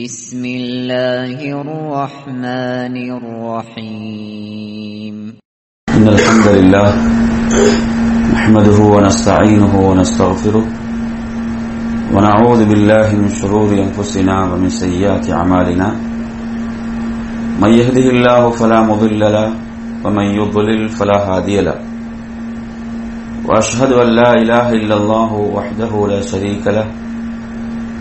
بسم الله الرحمن الرحيم إن الحمد لله نحمده ونستعينه ونستغفره ونعوذ بالله من شرور أنفسنا ومن سيئات أعمالنا من يهده الله فلا مضل له ومن يضلل فلا هادي له وأشهد أن لا إله إلا الله وحده لا شريك له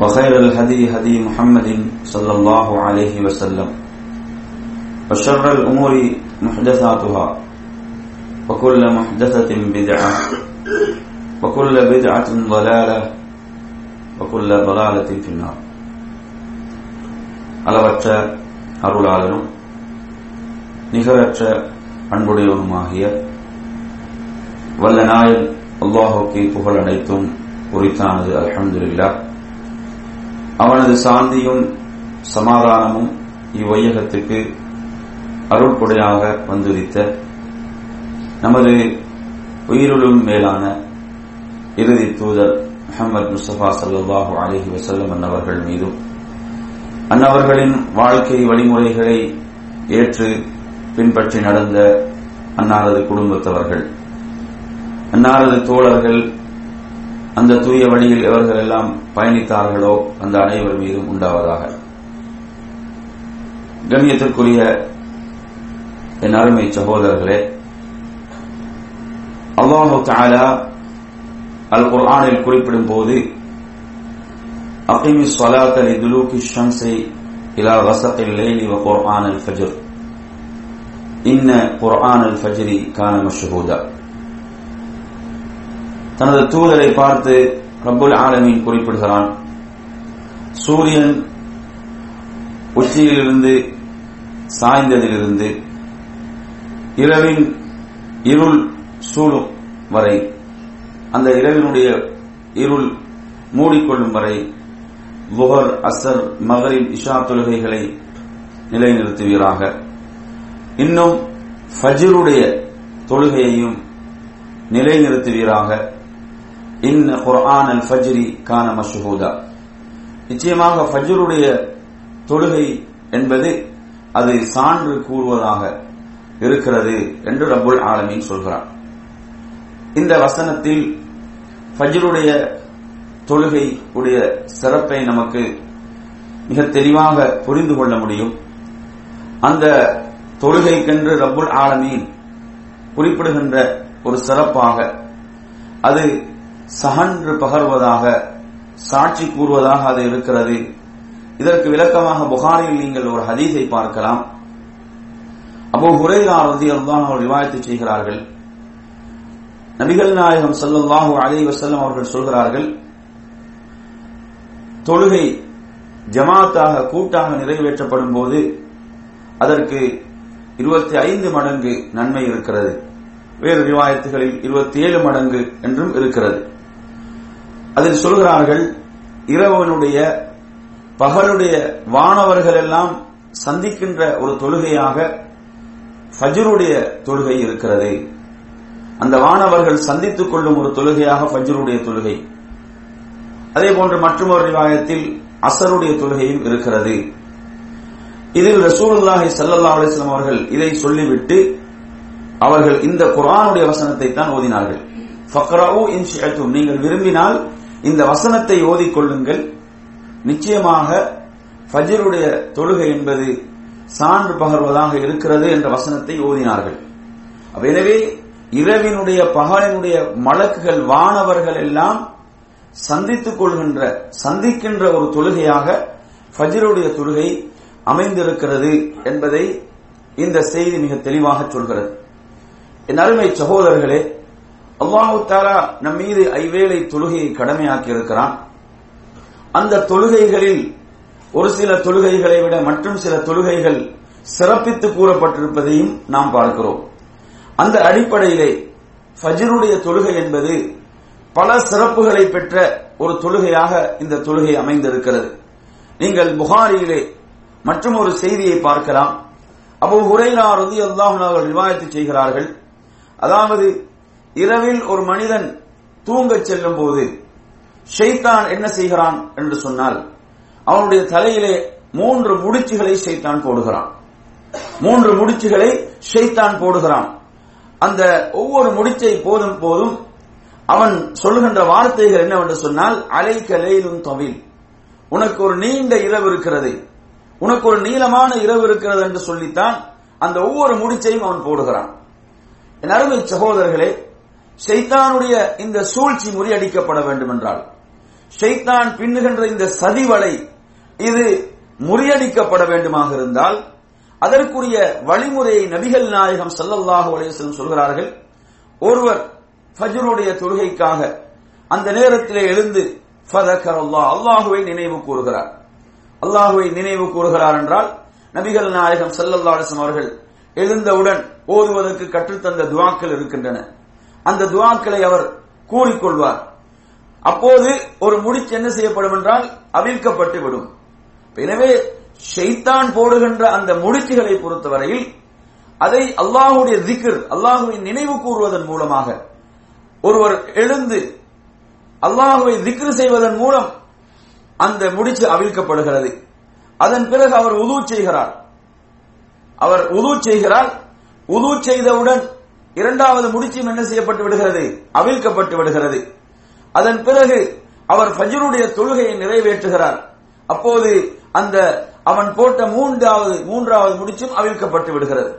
وخير الهدي هدي محمد صلى الله عليه وسلم وشر الأمور محدثاتها وكل محدثة بدعة وكل بدعة ضلالة وكل ضلالة في النار அளவற்ற அருளாளனும் நிகரற்ற அன்புடையவனுமாகிய வல்ல நாயன் அல்லாஹுக்கு புகழ் அனைத்தும் உரித்தானது அல்ஹம்துலில்லா அவனது சாந்தியும் சமாதானமும் இவ்வையகத்துக்கு அருட்புடையாக வந்துரித்த நமது உயிருளும் மேலான இறுதி தூதர் முகமது முஸ்தபா சல்லாஹு அலஹி வசல்லம் அன்னவர்கள் மீதும் அன்னவர்களின் வாழ்க்கை வழிமுறைகளை ஏற்று பின்பற்றி நடந்த அன்னாரது குடும்பத்தவர்கள் அன்னாரது தோழர்கள் அந்த தூய வழியில் எவர்கள் எல்லாம் பயணித்தார்களோ அந்த அனைவர் மீதும் உண்டாவதாக. கண்ணியத்திற்குரிய என் அருமை சகோதரர்களே அல்லாஹு தாலா அல் குர்ஆனில் குறிப்பிடும் போது அகிமி சலாத் அலி துலூகி ஷம்சை இலா வசத்தில் லேலி வ குர்ஆன் அல் ஃபஜர். இன்ன குர்ஆன் அல் ஃபஜரி கான மஷ்ஹூதா. தனது தூதரை பார்த்து ரபுல் ஆலமீன் குறிப்பிடுகிறான். சூரியன் உச்சியிலிருந்து சாய்ந்ததிலிருந்து இரவின் இருள் சூழும் வரை அந்த இரவினுடைய இருள் மூடிக்கொள்ளும் வரை புகர் அசர் மகரின் இஷா தொழுகைகளை நிலைநிறுத்துவீராக. இன்னும் ஃபஜருடைய தொழுகையையும் நிலைநிறுத்துவீராக. இன் குர்ஆன் அல் ஃபஜ்ரி கான மஷ்ஹூதா. நிச்சயமாக ஃபஜ்ருடைய தொழுகை என்பது அது சான்று கூறுவதாக இருக்கிறது என்று ரபுல் ஆலமின் சொல்கிறார். இந்த வசனத்தில் ஃபஜ்ருடைய தொழுகை உடைய சிறப்பை நமக்கு மிக தெளிவாக புரிந்து கொள்ள முடியும். அந்த தொழுகைக்கென்று ரபுல் ஆலமீன் குறிப்பிடுகின்ற ஒரு சிறப்பாக அது சகன்று பகர்வதாக சாட்சி கூறுவதாக அது இருக்கிறது. இதற்கு விளக்கமாக புகாரில் நீங்கள் ஒரு ஹதீஸை பார்க்கலாம். அபோ ஹுரேரா ரதி அவர் ரிவாயத்தை செய்கிறார்கள். நபிகள் நாயகம் சல்லாஹூ அலி வசல்லம் அவர்கள் சொல்கிறார்கள் தொழுகை ஜமாத்தாக கூட்டாக நிறைவேற்றப்படும் போது அதற்கு இருபத்தி ஐந்து மடங்கு நன்மை இருக்கிறது. வேறு ரிவாயத்துகளில் இருபத்தி ஏழு மடங்கு என்றும் இருக்கிறது. அதில் சொல்கிறார்கள் இரவனுடைய பகலுடைய வானவர்கள் எல்லாம் சந்திக்கின்ற ஒரு தொழுகையாக ஃபஜருடைய தொழுகை இருக்கிறது. அந்த வானவர்கள் சந்தித்துக் கொள்ளும் ஒரு தொழுகையாக ஃபஜருடைய தொழுகை. அதே போன்று மற்றொரு நிவாயத்தில் அசருடைய தொழுகையும் இருக்கிறது. இதில் ரசூலுல்லாஹி சல்லா அலிஸ்லாம் அவர்கள் இதை சொல்லிவிட்டு அவர்கள் இந்த குரானுடைய வசனத்தை தான் ஓதினார்கள் ஃபக்ராவு இன்ஷியத்தும் நீங்கள் விரும்பினால் இந்த வசனத்தை ஓதிக்கொள்ளுங்கள். நிச்சயமாக ஃபஜருடைய தொழுகை என்பது சான்று பகர்வதாக இருக்கிறது என்ற வசனத்தை ஓதினார்கள். எனவே இரவினுடைய பகலினுடைய மலக்குகள் வானவர்கள் எல்லாம் சந்தித்துக் கொள்கின்ற சந்திக்கின்ற ஒரு தொழுகையாக ஃபஜருடைய தொழுகை அமைந்திருக்கிறது என்பதை இந்த செய்தி மிக தெளிவாக சொல்கிறது. என் அருமை சகோதரர்களே அல்லாஹு தாரா நம் மீது ஐவேளை தொழுகையை கடமையாக்கி இருக்கிறான். அந்த தொழுகைகளில் ஒரு சில தொழுகைகளை விட மற்றும் சில தொழுகைகள் சிறப்பித்து கூறப்பட்டிருப்பதையும் நாம் பார்க்கிறோம். அந்த அடிப்படையிலே ஃபஜ்ருடைய தொழுகை என்பது பல சிறப்புகளை பெற்ற ஒரு தொழுகையாக இந்த தொழுகை அமைந்திருக்கிறது. நீங்கள் புகாரியிலே மற்றும் ஒரு செய்தியை பார்க்கலாம். அபு ஹுரைரா ரதி அல்லாஹ் அவர்கள் ரிவாயத்து செய்கிறார்கள். அதாவது இரவில் ஒரு மனிதன் தூங்கச் செல்லும் போது ஷெய்தான் என்ன செய்கிறான் என்று சொன்னால் அவனுடைய தலையிலே மூன்று முடிச்சுகளை ஷெய்தான் போடுகிறான். மூன்று முடிச்சுகளை ஷெய்தான் போடுகிறான். அந்த ஒவ்வொரு முடிச்சை போதும் போதும் அவன் சொல்லுகின்ற வார்த்தைகள் என்னவென்று சொன்னால் அலைக்க லேலும் தவில். உனக்கு ஒரு நீண்ட இரவு இருக்கிறது. உனக்கு ஒரு நீளமான இரவு இருக்கிறது என்று சொல்லித்தான் அந்த ஒவ்வொரு முடிச்சையும் அவன் போடுகிறான். என் அருமை சகோதரர்களே ஷைத்தானுடைய இந்த சூழ்ச்சி முறியடிக்கப்பட வேண்டும் என்றால் ஷைத்தான் பின்னுகின்ற இந்த சதிவலை இது முறியடிக்கப்பட வேண்டுமாக இருந்தால் அதற்குரிய வழிமுறையை நபிகள் நாயகம் ஸல்லல்லாஹு அலைஹி சொல்கிறார்கள். ஒருவர் ஃபஜ்ருடைய தொழுகைக்காக அந்த நேரத்திலே எழுந்து ஃபதக்கரல்லாஹ் அல்லாஹுவை நினைவு கூறுகிறார். அல்லாஹுவை நினைவு கூறுகிறார் என்றால் நபிகள் நாயகம் ஸல்லல்லாஹு அவர்கள் எழுந்தவுடன் ஓதுவதற்கு கற்றுத்தந்த துவாக்கள் இருக்கின்றன. அந்த துவாக்களை அவர் கூறிக்கொள்வார். அப்போது ஒரு முடிச்சு என்ன செய்யப்படும் என்றால் அவிழ்க்கப்பட்டு விடும். எனவே ஷெய்தான் போடுகின்ற அந்த முடிச்சுகளை பொறுத்தவரையில் அதை அல்லாஹுடைய திக்ர் அல்லாஹுவை நினைவு கூறுவதன் மூலமாக ஒருவர் எழுந்து அல்லாஹுவை திக்ரு செய்வதன் மூலம் அந்த முடிச்சு அவிழ்க்கப்படுகிறது. அதன் பிறகு அவர் உது செய்கிறார். அவர் உது செய்கிறார். உது செய்தவுடன் இரண்டாவது முடிச்சும் என்ன செய்யப்பட்டு விடுகிறது? அவிழ்க்கப்பட்டு விடுகிறது. அதன் பிறகு அவர் ஃபஜ்ருடைய தொழுகையை நிறைவேற்றுகிறார். அப்போது அந்த அவன் போட்ட மூன்றாவது மூன்றாவது முடிச்சும் அவிழ்க்கப்பட்டு விடுகிறது.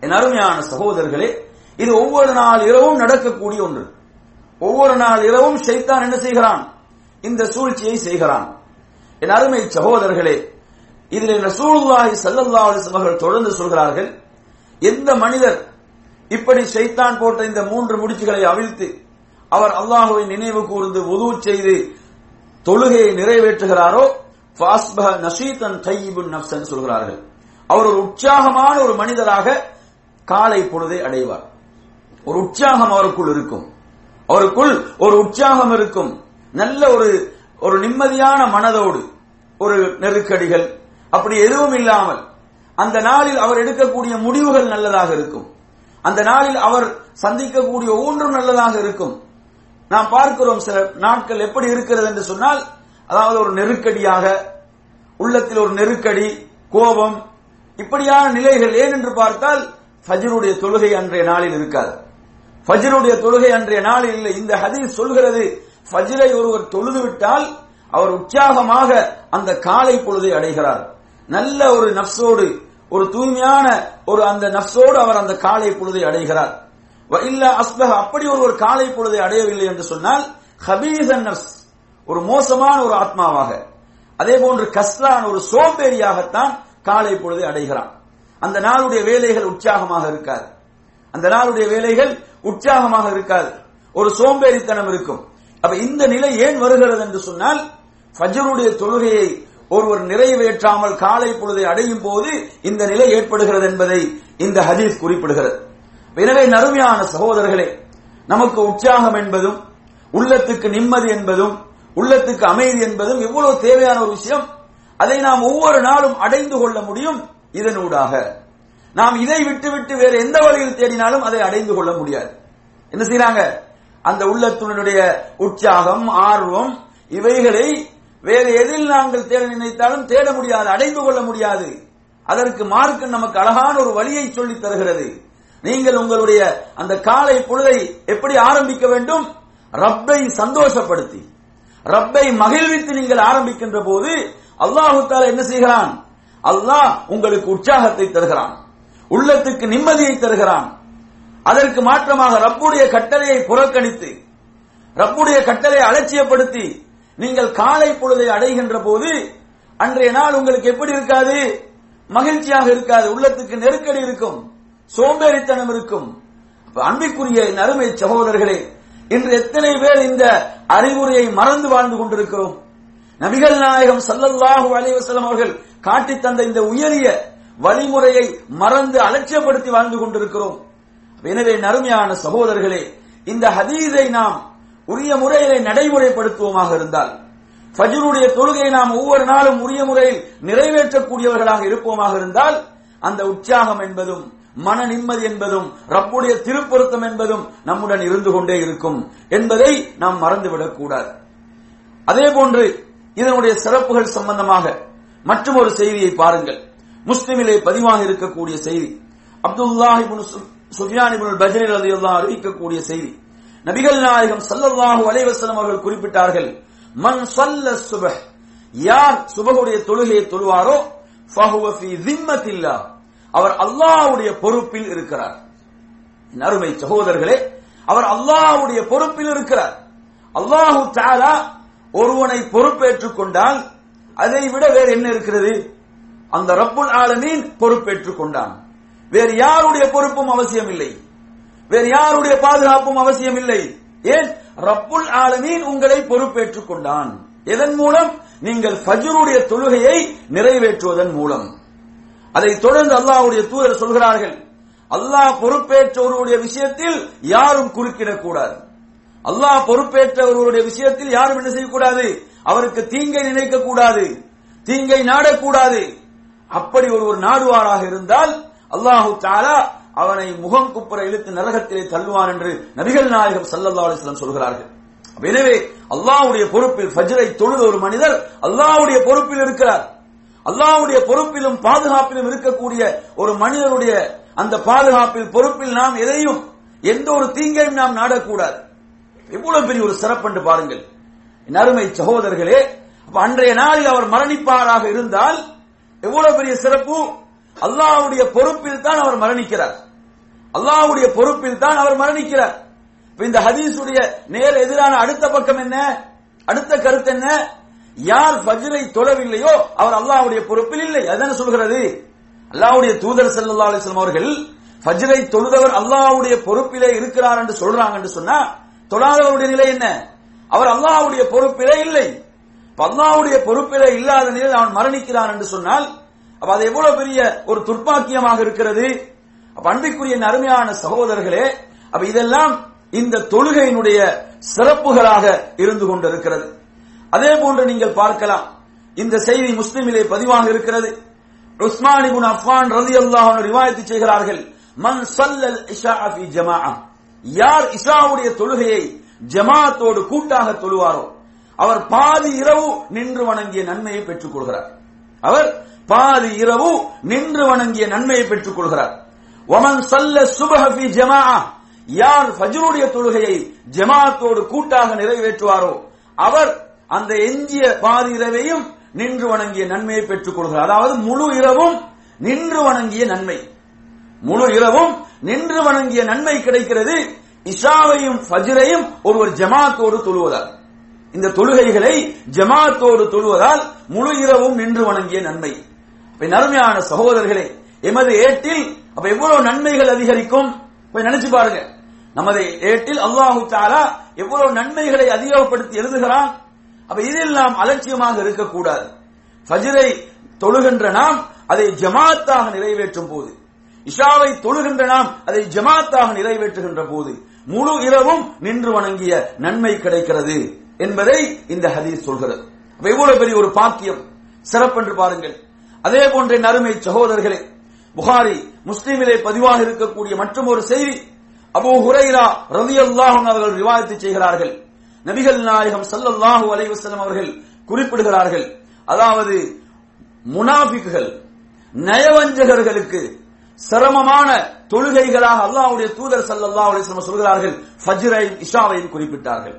என் அருமையான சகோதரர்களே இது ஒவ்வொரு நாள் இரவும் நடக்கக்கூடிய ஒன்று. ஒவ்வொரு நாள் இரவும் ஷைத்தான் என்ன செய்கிறான்? இந்த சூழ்ச்சியை செய்கிறான். என் அருமை சகோதரர்களே இதில் ரசூலுல்லாஹி ஸல்லல்லாஹு அலைஹி வஸல்லம் அவர்கள் தொடர்ந்து சொல்கிறார்கள் எந்த மனிதர் இப்படி செய்தான் போட்ட இந்த மூன்று முடிச்சுகளை அவிழ்த்து அவர் அல்லாஹுவை நினைவு கூர்ந்து உதவு செய்து தொழுகையை நிறைவேற்றுகிறாரோ ஃபாஸ்பஹ நஷீதன் தையிபுன் நப்சன் சொல்கிறார்கள். அவர் ஒரு உற்சாகமான ஒரு மனிதராக காலை பொழுதை அடைவார். ஒரு உற்சாகம் அவருக்குள் இருக்கும். அவருக்குள் ஒரு உற்சாகம் இருக்கும். நல்ல ஒரு ஒரு நிம்மதியான மனதோடு ஒரு நெருக்கடிகள் அப்படி எதுவும் இல்லாமல் அந்த நாளில் அவர் எடுக்கக்கூடிய முடிவுகள் நல்லதாக இருக்கும். அந்த நாளில் அவர் சந்திக்கக்கூடிய ஊன்றும் நல்லதாக இருக்கும். நாம் பார்க்கிறோம் சில நாட்கள் எப்படி இருக்கிறது என்று சொன்னால் அதாவது ஒரு நெருக்கடியாக உள்ளத்தில் ஒரு நெருக்கடி கோபம் இப்படியான நிலைகள் ஏன் என்று பார்த்தால் ஃபஜருடைய தொழுகை அன்றைய நாளில் இருக்காது. ஃபஜருடைய தொழுகை அன்றைய நாளில் இல்லை. இந்த ஹதீஸ் சொல்கிறது ஃபஜ்ரை ஒருவர் தொழுதுவிட்டால் அவர் உற்சாகமாக அந்த காலை பொழுதை அடைகிறார். நல்ல ஒரு நப்சோடு ஒரு தூய்மையான ஒரு அந்த நப்சோடு அவர் அந்த காலை பொழுதை அடைகிறார். இல்ல அஸ்பக அப்படி ஒருவர் காலை பொழுதை அடையவில்லை என்று சொன்னால் ஹபீசன் நப்ஸ் ஒரு மோசமான ஒரு ஆத்மாவாக அதே போன்று கஸ்லான் ஒரு சோம்பேறியாகத்தான் காலை பொழுதை அடைகிறான். அந்த நாளுடைய வேலைகள் உற்சாகமாக இருக்காது. அந்த நாளுடைய வேலைகள் உற்சாகமாக இருக்காது. ஒரு சோம்பேறித்தனம் இருக்கும். அப்ப இந்த நிலை ஏன் வருகிறது என்று சொன்னால் ஃபஜருடைய தொழுகையை ஒருவர் நிறைவேற்றாமல் காலை பொழுதை அடையும் போது இந்த நிலை ஏற்படுகிறது என்பதை இந்த ஹதீஸ் குறிப்பிடுகிறது. எனவே நறுமையான சகோதரர்களே நமக்கு உற்சாகம் என்பதும் உள்ளத்துக்கு நிம்மதி என்பதும் உள்ளத்துக்கு அமைதி என்பதும் எவ்வளவு தேவையான ஒரு விஷயம். அதை நாம் ஒவ்வொரு நாளும் அடைந்து கொள்ள முடியும். இதனூடாக நாம் இதை விட்டுவிட்டு வேறு எந்த வழியில் தேடினாலும் அதை அடைந்து கொள்ள முடியாது. என்ன செய்யறாங்க அந்த உள்ளத்தினுடைய உற்சாகம் ஆர்வம் இவைகளை வேறு எதில் நாங்கள் தேட நினைத்தாலும் தேட முடியாது அடைந்து கொள்ள முடியாது. அதற்கு மார்க்கம் நமக்கு அழகான ஒரு வழியை சொல்லித் தருகிறது. நீங்கள் உங்களுடைய அந்த காலை பொழுதை எப்படி ஆரம்பிக்க வேண்டும்? ரப்பை சந்தோஷப்படுத்தி. ரப்பை மகிழ்வித்து நீங்கள் ஆரம்பிக்கின்ற போது அல்லாஹு தாலா என்ன செய்கிறான்? அல்லாஹ் உங்களுக்கு உற்சாகத்தை தருகிறான். உள்ளத்துக்கு நிம்மதியை தருகிறான். அதற்கு மாற்றமாக ரப்புடைய கட்டளையை புறக்கணித்து ரப்புடைய கட்டளை அலட்சியப்படுத்தி நீங்கள் காலை பொழுதை அடைகின்ற போது அன்றைய நாள் உங்களுக்கு எப்படி இருக்காது? மகிழ்ச்சியாக இருக்காது. உள்ளத்துக்கு நெருக்கடி இருக்கும். சோம்பேறித்தனம் இருக்கும். அன்பிற்குரிய அருமை சகோதரர்களே இன்று எத்தனை பேர் இந்த அறிவுரையை மறந்து வாழ்ந்து கொண்டிருக்கிறோம்? நபிகள் நாயகம் சல்லல்லாஹு அலைவசலம் அவர்கள் காட்டித் தந்த இந்த உயரிய வழிமுறையை மறந்து அலட்சியப்படுத்தி வாழ்ந்து கொண்டிருக்கிறோம். எனவே நறுமையான சகோதரர்களே இந்த ஹதீஸை நாம் உரிய முறையிலே நடைமுறைப்படுத்துவோமாக இருந்தால் ஃபஜ்ருடைய தொழுகை நாம் ஒவ்வொரு நாளும் உரிய முறையில் நிறைவேற்றக்கூடியவர்களாக இருப்போமாக இருந்தால் அந்த உற்சாகம் என்பதும் மன நிம்மதி என்பதும் ரப்புடைய திருப்பொருத்தம் என்பதும் நம்முடன் இருந்து கொண்டே இருக்கும் என்பதை நாம் மறந்துவிடக் கூடாது அதே போன்று இதனுடைய சிறப்புகள் சம்பந்தமாக மற்றும் ஒரு செய்தியை பாருங்கள். முஸ்லிமிலே பதிவாக இருக்கக்கூடிய செய்தி அப்துல்லாஹி சுஃபியானிபுல் பஜ்ரி ரதியுல்லா அறிவிக்கக்கூடிய செய்தி. நபிகள் நாயகம் சல்லல்லாஹு அலைவசலம் அவர்கள் குறிப்பிட்டார்கள் மன் சல்ல சுப யார் சுபகுடைய தொழுகையை தொழுவாரோ அவர் அல்லாவுடைய பொறுப்பில் இருக்கிறார். அருமை சகோதரர்களே அவர் அல்லாவுடைய பொறுப்பில் இருக்கிறார். அல்லாஹு தாலா ஒருவனை பொறுப்பேற்றுக் கொண்டால் அதை விட வேறு என்ன இருக்கிறது? அந்த ரப்புல் ஆலமீன் பொறுப்பேற்றுக் கொண்டான். வேறு யாருடைய பொறுப்பும் அவசியம் இல்லை வேறு யாருடைய பாதுகாப்பும் அவசியம் இல்லை ஏன்? ரப்புல் ஆலமீன் உங்களை பொறுப்பேற்றுக் கொண்டான். எதன் மூலம்? நீங்கள் ஃபஜ்ருடைய தொழுகையை நிறைவேற்றுவதன் மூலம். அதை தொடர்ந்து அல்லாஹ்வுடைய தூதர் சொல்கிறார்கள். அல்லாஹ் பொறுப்பேற்றவருடைய விஷயத்தில் யாரும் குறுக்கிடக்கூடாது. அல்லாஹ் பொறுப்பேற்றவருடைய விஷயத்தில் யாரும் என்ன செய்யக்கூடாது? அவருக்கு தீங்கை நினைக்க கூடாது தீங்கை நாடக்கூடாது. அப்படி ஒருவர் நாடுவாராக இருந்தால் அல்லாஹு தாலா அவனை முகம் குப்புற இழுத்து நரகத்திலே தள்ளுவான் என்று நபிகள் நாயகம் சல்லல்லா அலிஸ்லாம் சொல்கிறார்கள். எனவே அல்லாஹ்வுடைய பொறுப்பில் ஃபஜ்ரை தொழுத ஒரு மனிதர் அல்லாவுடைய பொறுப்பில் இருக்கிறார். அல்லாஹ்வுடைய பொறுப்பிலும் பாதுகாப்பிலும் இருக்கக்கூடிய ஒரு மனிதருடைய அந்த பாதுகாப்பில் பொறுப்பில் நாம் எதையும் எந்த ஒரு தீங்கையும் நாம் நாடக்கூடாது. எவ்வளவு பெரிய ஒரு சிறப்பு என்று பாருங்கள். என் அருமை சகோதரர்களே அன்றைய நாளில் அவர் மரணிப்பாராக இருந்தால் எவ்வளவு பெரிய சிறப்பு? அல்லாஹ்வுடைய பொறுப்பில் தான் அவர் மரணிக்கிறார். அல்லாஹ்வுடைய பொறுப்பில் தான் அவர் மரணிக்கிறார். இந்த ஹதீஸுடைய நேர் எதிரான அடுத்த பக்கம் என்ன? அடுத்த கருத்து என்ன? யார் ஃபஜ்ரை தொழவில்லையோ அவர் அல்லாஹ்வுடைய பொறுப்பில் இல்லை. அதான் சொல்கிறது. அல்லாஹ்வுடைய தூதர் செல்லல்லா அலிஸ்லாம் அவர்கள் ஃபஜ்ரை தொழுதவர் அல்லாஹ்வுடைய பொறுப்பிலே இருக்கிறார் என்று சொல்றாங்க என்று சொன்னா தொழாதவருடைய நிலை என்ன? அவர் அல்லாஹ்வுடைய பொறுப்பிலே இல்லை. அல்லாஹ்வுடைய பொறுப்பிலே இல்லாத நிலையில் அவன் மரணிக்கிறான் என்று சொன்னால் அப்ப அது எவ்வளவு பெரிய ஒரு துர்ப்பாக்கியமாக இருக்கிறது? அன்பிற்குரிய அருமையான சகோதரர்களே அப்ப இதெல்லாம் இந்த தொழுகையினுடைய சிறப்புகளாக இருந்து கொண்டிருக்கிறது. அதே போன்று நீங்கள் பார்க்கலாம் இந்த செய்தி முஸ்லிமிலே பதிவாக இருக்கிறது. உஸ்மான் இப்னு அஃபான் ரதி அல்லாஹ் ரிவாயத்து செய்கிறார்கள் மன் சல்லல் இஷா ஃபி ஜமாஅ. யார் இஷாவுடைய தொழுகையை ஜமாத்தோடு கூட்டாக தொழுவாரோ அவர் பாதி இரவு நின்று வணங்கிய நன்மையை பெற்றுக் கொள்கிறார். அவர் பாதி இரவு நின்று வணங்கிய நன்மையை பெற்றுக் கொள்கிறார். ஒமன் சல்ல சுபஹபி ஜமா யார் ஃபஜ்ருடைய தொழுகையை ஜமாத்தோடு கூட்டாக நிறைவேற்றுவாரோ அவர் அந்த எஞ்சிய பாதி இரவையும் நின்று வணங்கிய நன்மையை பெற்றுக் கொள்கிறார். அதாவது முழு இரவும் நின்று வணங்கிய நன்மை. முழு இரவும் நின்று வணங்கிய நன்மை கிடைக்கிறது இஷாவையும் ஃபஜ்ரையும் ஒருவர் ஜமாத்தோடு தொழுவதால். இந்த தொழுகைகளை ஜமாத்தோடு தொழுவதால் முழு இரவும் நின்று வணங்கிய நன்மை. இப்ப நறுமையான சகோதரர்களே எமது ஏட்டில் அப்ப எவ்வளவு நன்மைகள் அதிகரிக்கும்? போய் நினைச்சு பாருங்க. நமது ஏட்டில் அல்லாஹு தாலா எவ்வளவு நன்மைகளை அதிகப்படுத்தி எழுதுகிறான்? அப்ப இதில் நாம் அலட்சியமாக இருக்கக்கூடாது. ஃபஜிரை தொழுகின்ற நாம் அதை ஜமாத்தாக நிறைவேற்றும் போது இஷாவை தொழுகின்ற நாம் அதை ஜமாத்தாக நிறைவேற்றுகின்ற போது முழு இரவும் நின்று வணங்கிய நன்மை கிடைக்கிறது என்பதை இந்த ஹதீஸ் சொல்கிறது. அப்ப எவ்வளவு பெரிய ஒரு பாக்கியம். சிறப்பென்று பாருங்கள். அதே போன்ற நறுமை சகோதரர்களே புகாரி முஸ்லீமிலே பதிவாக இருக்கக்கூடிய மற்றும் ஒரு செய்தி அபு ஹுரைரா ரவி அன்ஹு அவர்கள் விவாதித்து செய்கிறார்கள். நபிகள் நாயகம் ஸல்லல்லாஹு அலைவசலம் அவர்கள் குறிப்பிடுகிறார்கள். அதாவது முனாஃபிக்குகள் நயவஞ்சகர்களுக்கு சிரமமான தொழுகைகளாக அல்லாவுடைய தூதர் சல்லல்லாஹ் அலிஸ்லம் சொல்கிறார்கள். ஃபஜ்ரையும் இஷாவையும் குறிப்பிட்டார்கள்.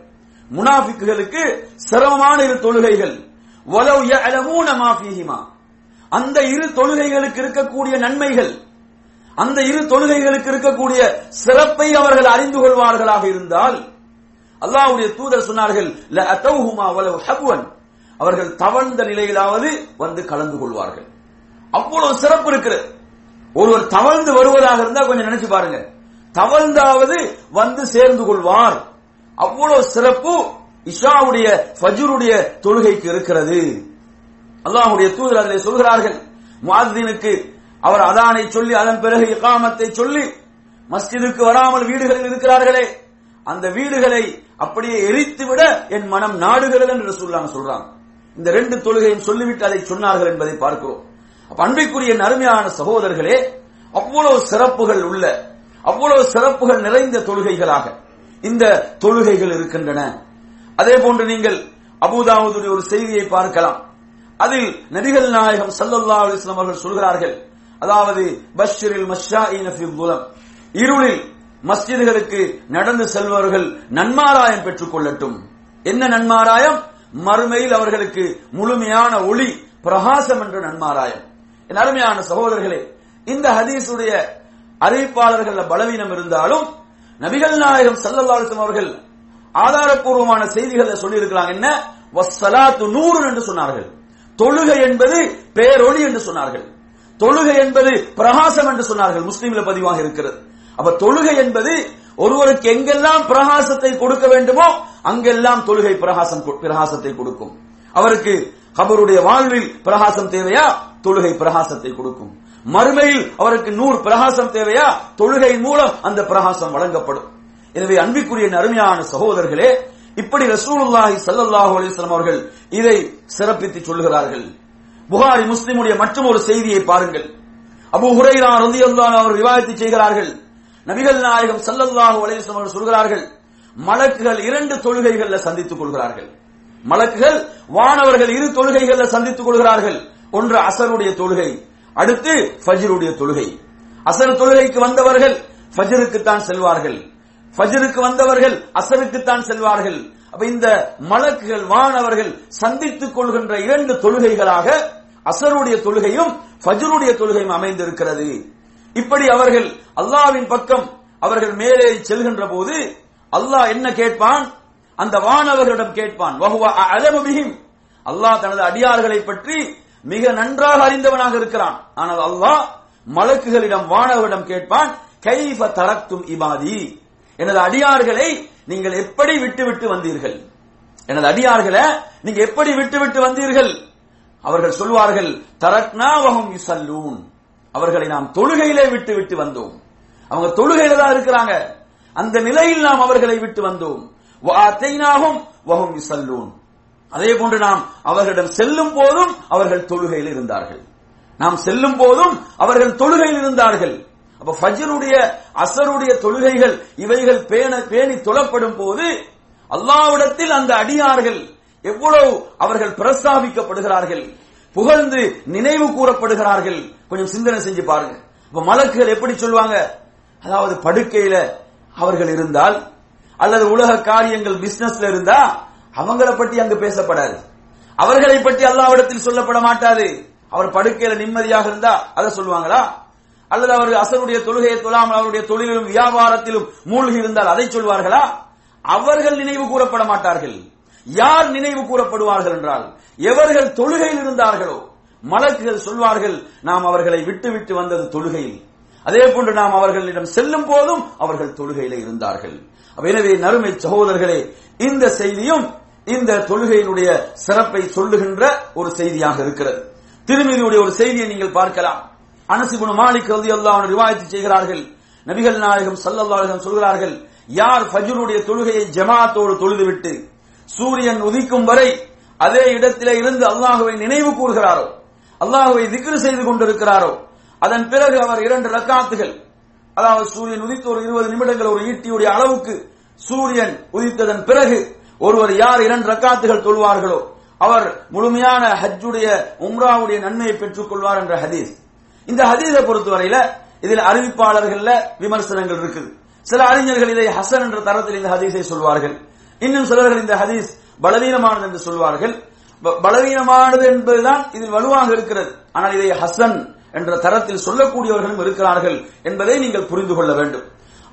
முனாஃபிக்குகளுக்கு சிரமமான இரு தொழுகைகள். வலவ் யஅலமூன மா ஃபீஹிமா. அந்த இரு தொழுகைகளுக்கு இருக்கக்கூடிய நன்மைகள். அந்த இரு தொழுகைகளுக்கு இருக்கக்கூடிய சிறப்பை அவர்கள் அறிந்து கொள்வார்களாக இருந்தால் அல்லாஹ்வுடைய தூதர் சொன்னார்கள் "ல அவர்கள் தவழ்ந்த நிலையிலாவது வந்து கலந்து கொள்வார்கள். அவ்வளவு சிறப்பு இருக்கிறது ஒருவர் தவழ்ந்து வருவதாக இருந்தா கொஞ்சம் நினைச்சு பாருங்க. தவழ்ந்தாவது வந்து சேர்ந்து கொள்வார். அவ்வளவு சிறப்பு இஷாவுடைய ஃபஜ்ருடைய தொழுகைக்கு இருக்கிறது. அல்லாஹுடைய தூதர் அதில் சொல்கிறார்கள் மாதீனுக்கு அவர் அதானை சொல்லி அதன் பிறகு இகாமத்தை சொல்லி மஸ்ஜிதுக்கு வராமல் வீடுகளில் இருக்கிறார்களே அந்த வீடுகளை அப்படியே எரித்துவிட என் மனம் நாடுகிறது என்று சொல்லாங்க சொல்றாங்க இந்த ரெண்டு தொழுகையும் சொல்லிவிட்டு அதை சொன்னார்கள் என்பதை பார்க்கிறோம். அப்ப அருமையான சகோதரர்களே அவ்வளவு சிறப்புகள் உள்ள அவ்வளவு சிறப்புகள் நிறைந்த தொழுகைகளாக இந்த தொழுகைகள் இருக்கின்றன. அதே போன்று நீங்கள் அபுதாவுடைய ஒரு செய்தியை பார்க்கலாம். அதில் நபிகள் நாயகம் சல்லல்லா அவர்கள் சொல்கிறார்கள் அதாவது பஷ்ரில் மஷ்ஷாயின இருளில் மஸ்ஜிதுகளுக்கு நடந்து செல்பவர்கள் நன்மாராயம் பெற்றுக் கொள்ளட்டும். என்ன நன்மாராயம்? மறுமையில் அவர்களுக்கு முழுமையான ஒளி பிரகாசம் என்ற நன்மாராயம். என் அருமையான சகோதரர்களே இந்த ஹதீஸுடைய அறிவிப்பாளர்கள் பலவீனம் இருந்தாலும் நபிகள் நாயகம் சல்லல்லாசம் அவர்கள் ஆதாரப்பூர்வமான செய்திகளை சொல்லியிருக்கிறாங்க. என்ன? வசலாத்து நூறு என்று சொன்னார்கள். தொழுகை என்பது பேரொளி என்று சொன்னார்கள். தொழுகை என்பது பிரகாசம் என்று சொன்னார்கள் முஸ்லீம்ல பதிவாக இருக்கிறது. அப்ப தொழுகை என்பது ஒருவருக்கு எங்கெல்லாம் பிரகாசத்தை கொடுக்க வேண்டுமோ அங்கெல்லாம் தொழுகை பிரகாசம் பிரகாசத்தை கொடுக்கும். அவருக்கு அவருடைய வாழ்வில் பிரகாசம் தேவையா? தொழுகை பிரகாசத்தை கொடுக்கும். மறுமையில் அவருக்கு நூறு பிரகாசம் தேவையா? தொழுகை மூலம் அந்த பிரகாசம் வழங்கப்படும். எனவே அன்பிற்குரிய அருமையான சகோதரர்களே இப்படி ரசூலுல்லாஹி சல்லாஹூ அலிஸ்லாம் அவர்கள் இதை சிறப்பித்து சொல்கிறார்கள். புகாரி முஸ்லிமுடைய மற்றும் ஒரு செய்தியை பாருங்கள். அபு ஹுரைரா ரலியல்லாஹு அவர் விவாதித்து செய்கிறார்கள். நபிகள் நாயகம் ஸல்லல்லாஹு அலைஹி அவர்கள் சொல்கிறார்கள் மலக்குகள் இரண்டு தொழுகைகள்ல சந்தித்துக் கொள்கிறார்கள். மலக்குகள் வானவர்கள் இரு தொழுகைகள்ல சந்தித்துக் கொள்கிறார்கள். ஒன்று அசருடைய தொழுகை அடுத்து ஃபஜ்ருடைய தொழுகை. அசர் தொழுகைக்கு வந்தவர்கள் ஃபஜ்ருக்கு தான் செல்வார்கள். ஃபஜ்ருக்கு வந்தவர்கள் அசருக்கு தான் செல்வார்கள். அப்ப இந்த மலக்குகள் வானவர்கள் சந்தித்துக் கொள்கின்ற இரண்டு தொழுகைகளாக அசருடைய தொழுகையும் ஃபஜ்ருடைய தொழுகையும் அமைந்திருக்கிறது. இப்படி அவர்கள் அல்லாவின் பக்கம் அவர்கள் மேலே செல்கின்ற போது அல்லாஹ் என்ன கேட்பான்? அந்த வானவர்களிடம் கேட்பான். அல்லாஹ் தனது அடியார்களை பற்றி மிக நன்றாக அறிந்தவனாக இருக்கிறான். ஆனால் அல்லாஹ் மலக்குகளிடம் வானவர்களிடம் கேட்பான் கைஃப தரத்தும் இபாதி. எனது அடியார்களை நீங்கள் எப்படி விட்டு விட்டு வந்தீர்கள்? எனது அடியார்களை நீங்க எப்படி விட்டு விட்டு வந்தீர்கள்? அவர்கள் சொல்வார்கள் தரக்னா இசல்லூன் அவர்களை நாம் தொழுகையிலே விட்டு விட்டு வந்தோம். அவங்க தொழுகையில தான் இருக்கிறாங்க. அந்த நிலையில் நாம் அவர்களை விட்டு வந்தோம். வாத்தைனாகும் வஹும் இசல்லூன் அதே போன்று நாம் அவர்களிடம் செல்லும் போதும் அவர்கள் தொழுகையில் இருந்தார்கள். நாம் செல்லும் போதும் அவர்கள் தொழுகையில் இருந்தார்கள். அப்ப ஃபஜ்ருடைய அசருடைய தொழுகைகள் இவைகள் பேண பேணி தொழப்படும் போது அல்லாவிடத்தில் அந்த அடியார்கள் எவ்வளவு அவர்கள் பிரஸ்தாபிக்கப்படுகிறார்கள் புகழ்ந்து நினைவு கூறப்படுகிறார்கள். கொஞ்சம் சிந்தனை செஞ்சு பாருங்க. இப்ப மலக்குகள் எப்படி சொல்லுவாங்க அதாவது படுக்கையில அவர்கள் இருந்தால் அல்லது உலக காரியங்கள் பிசினஸ்ல இருந்தா அவங்கள பற்றி அங்கு பேசப்படாது. அவர்களை பற்றி அல்லாவிடத்தில் சொல்லப்பட மாட்டாது. அவர் படுக்கையில நிம்மதியாக இருந்தா அதை சொல்லுவாங்களா? அல்லது அவர் அசருடைய தொழுகையை தொழாமல் அவருடைய தொழிலிலும் வியாபாரத்திலும் மூழ்கி இருந்தால் அதை சொல்வார்களா? அவர்கள் நினைவு கூறப்பட மாட்டார்கள். யார் நினைவு கூறப்படுவார்கள் என்றால் எவர்கள் தொழுகையில் இருந்தார்களோ மலக்குகள் சொல்வார்கள் நாம் அவர்களை விட்டு விட்டு வந்தது தொழுகையில். அதே போன்று நாம் அவர்களிடம் செல்லும் போதும் அவர்கள் தொழுகையில இருந்தார்கள். எனவே நறுமை சகோதரர்களே இந்த செய்தியும் இந்த தொழுகையினுடைய சிறப்பை சொல்லுகின்ற ஒரு செய்தியாக இருக்கிறது. திருமதியுடைய ஒரு செய்தியை நீங்கள் பார்க்கலாம். அனசிபுன் மாலிக் ரதி அன்ஹு ரிவாயத்து செய்கிறார்கள். நபிகள் நாயகம் சல்லல்லாஹம் சொல்கிறார்கள் யார் ஃபஜ்ருடைய தொழுகையை ஜமாத்தோடு தொழுதுவிட்டு சூரியன் உதிக்கும் வரை அதே இடத்திலே இருந்து அல்லாஹுவை நினைவு கூறுகிறாரோ அல்லாஹுவை திக்ரு செய்து கொண்டிருக்கிறாரோ அதன் பிறகு அவர் இரண்டு ரக்காத்துகள் அதாவது சூரியன் உதித்து ஒரு இருபது நிமிடங்கள் ஒரு ஈட்டியுடைய அளவுக்கு சூரியன் உதித்ததன் பிறகு ஒருவர் யார் இரண்டு ரக்காத்துகள் தொழுவார்களோ அவர் முழுமையான ஹஜ்ஜுடைய உம்ராவுடைய நன்மையை பெற்றுக் கொள்வார் என்ற ஹதீஸ். இந்த ஹதீஸை பொறுத்தவரையில இதில் அறிவிப்பாளர்கள்ல விமர்சனங்கள் இருக்குது. சில அறிஞர்கள் இதை ஹசன் என்ற தரத்தில் இந்த ஹதீஸை சொல்வார்கள். இன்னும் சிலர்கள் இந்த ஹதீஸ் பலவீனமானது என்று சொல்வார்கள். பலவீனமானது என்பதுதான் இதில் வலுவாக இருக்கிறது. ஆனால் இதை ஹசன் என்ற தரத்தில் சொல்லக்கூடியவர்களும் இருக்கிறார்கள் என்பதை நீங்கள் புரிந்து கொள்ள வேண்டும்.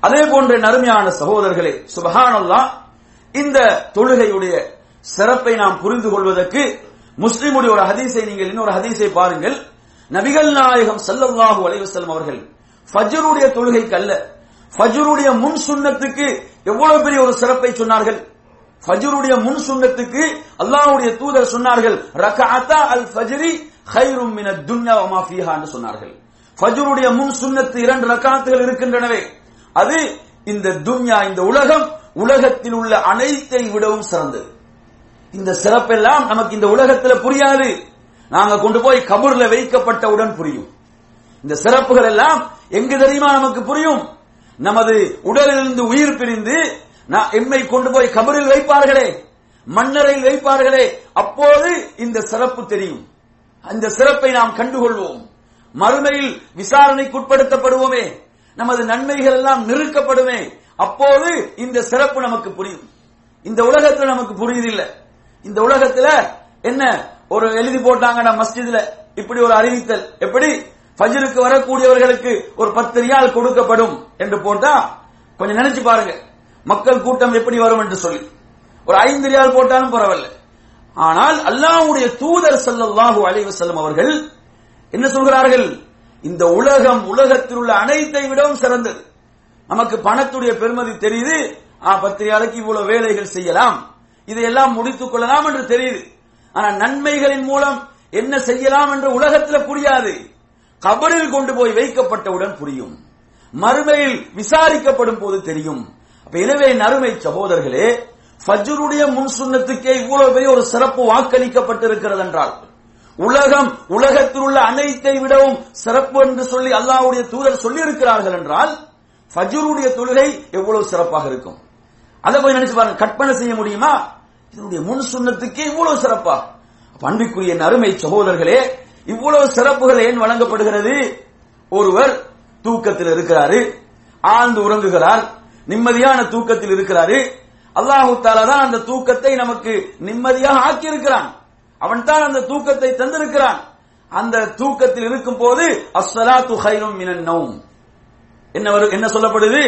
அதே போன்ற நறுமையான சகோதரர்களே சுபஹானல்லாஹ் இந்த தொழுகையுடைய சிறப்பை நாம் புரிந்து கொள்வதற்கு முஸ்லிமுடைய ஒரு ஹதீஸை நீங்கள் இன்னொரு ஹதீஸை பாருங்கள். நபிகள் நாயகம் ஸல்லல்லாஹு அலைவசல்லம் அவர்கள் ஃபஜருடைய தொழுகைக்கு அல்ல ஃபஜருடைய முன் சுன்னத்துக்கு எவ்வளவு பெரிய ஒரு சிறப்பை சொன்னார்கள்? ஃபஜ்ருடைய முன் சுன்னத்துக்கு அல்லாஹ்வுடைய தூதர் சொன்னார்கள் ரகஅதா அல் ஃபஜ்ரி கைரும் மின துன்யா வமா ஃபீஹா என்று சொன்னார்கள். ஃபஜ்ருடைய முன் சுன்னத்து இரண்டு ரக்காத்துகள் இருக்கின்றனவே அது இந்த துன்யா இந்த உலகம் உலகத்தில் உள்ள அனைத்தை விடவும் சிறந்தது. இந்த சிறப்பெல்லாம் நமக்கு இந்த உலகத்துல புரியாது. நாங்க கொண்டு போய் கபூர்ல வைக்கப்பட்டவுடன் புரியும். இந்த சிறப்புகள் எல்லாம் எங்கு தெரியுமா நமக்கு புரியும்? நமது உடலிலிருந்து உயிர் பிரிந்து எம்மை கொண்டு போய் கபரில் வைப்பார்களே மன்னரையில் வைப்பார்களே அப்போது இந்த சிறப்பு தெரியும். அந்த சிறப்பை நாம் கண்டுகொள்வோம். மறுமையில் விசாரணைக்குட்படுத்தப்படுவோமே நமது நன்மைகள் எல்லாம் நிறுக்கப்படுமே அப்போது இந்த சிறப்பு நமக்கு புரியும். இந்த உலகத்துல நமக்கு புரியுதில்லை. இந்த உலகத்துல என்ன ஒரு எழுதி போட்டாங்கடா மஸ்ஜித்ல. இப்படி ஒரு அறிவித்தல். எப்படி? ஃபஜ்ருக்கு வரக்கூடியவர்களுக்கு ஒரு பத்து ரியால் கொடுக்கப்படும் என்று போட்டா கொஞ்சம் நினைச்சு பாருங்க. மக்கள் கூட்டம் எப்படி வரும் என்று சொல்லி. ஒரு ஐந்து ரியால் போட்டாலும் பரவாயில்ல. ஆனால் அல்லாஹ்வுடைய தூதர் ஸல்லல்லாஹு அலைஹி வஸல்லம் அவர்கள் என்ன சொல்கிறார்கள்? இந்த உலகம் உலகத்தில் உள்ள அனைத்தை விடவும் சிறந்தது. நமக்கு பணத்துடைய பெருமதி தெரியுது. ஆ, பத்து ரியாலுக்கு இவ்வளவு வேலைகள் செய்யலாம். இதையெல்லாம் முடித்துக் கொள்ளலாம் என்று தெரியுது. ஆனா நன்மைகளின் மூலம் என்ன செய்யலாம் என்று உலகத்துல புரியாது. கபரில் கொண்டு போய் வைக்கப்பட்டவுடன் புரியும். மறுமையில் விசாரிக்கப்படும் போது தெரியும். அப்ப எனவே நறுமை சகோதரர்களே ஃபஜ்ருடைய முன்சுன்னத்துக்கே இவ்வளவு பெரிய ஒரு சிறப்பு வாக்களிக்கப்பட்டிருக்கிறது என்றால் உலகம் உலகத்தில் உள்ள அனைத்தை விடவும் சிறப்பு என்று சொல்லி அல்லாவுடைய தூதர் சொல்லி இருக்கிறார்கள் என்றால் ஃபஜ்ருடைய தொழுகை எவ்வளவு சிறப்பாக இருக்கும். அதை போய் நினைச்சு பாருங்க கற்பனை செய்ய முடியுமா? இதனுடைய முன் சுண்ணத்துக்கே இவ்வளவு சிறப்பா? அப்ப அன்பிற்குரிய சகோதரர்களே இவ்வளவு சிறப்புகள் ஏன் வழங்கப்படுகிறது? ஒருவர் தூக்கத்தில் இருக்கிறாரு ஆழ்ந்து உறங்குகிறார் நிம்மதியான தூக்கத்தில் இருக்கிறாரு. அல்லாஹு தான் அந்த தூக்கத்தை நமக்கு நிம்மதியாக ஆக்கி இருக்கிறான் அவன் தான் அந்த தூக்கத்தை தந்திருக்கிறான். அந்த தூக்கத்தில் இருக்கும் போது அஸ்ஸலாத்து ஹைரும் மினன் நௌம். என்ன என்ன சொல்லப்படுது?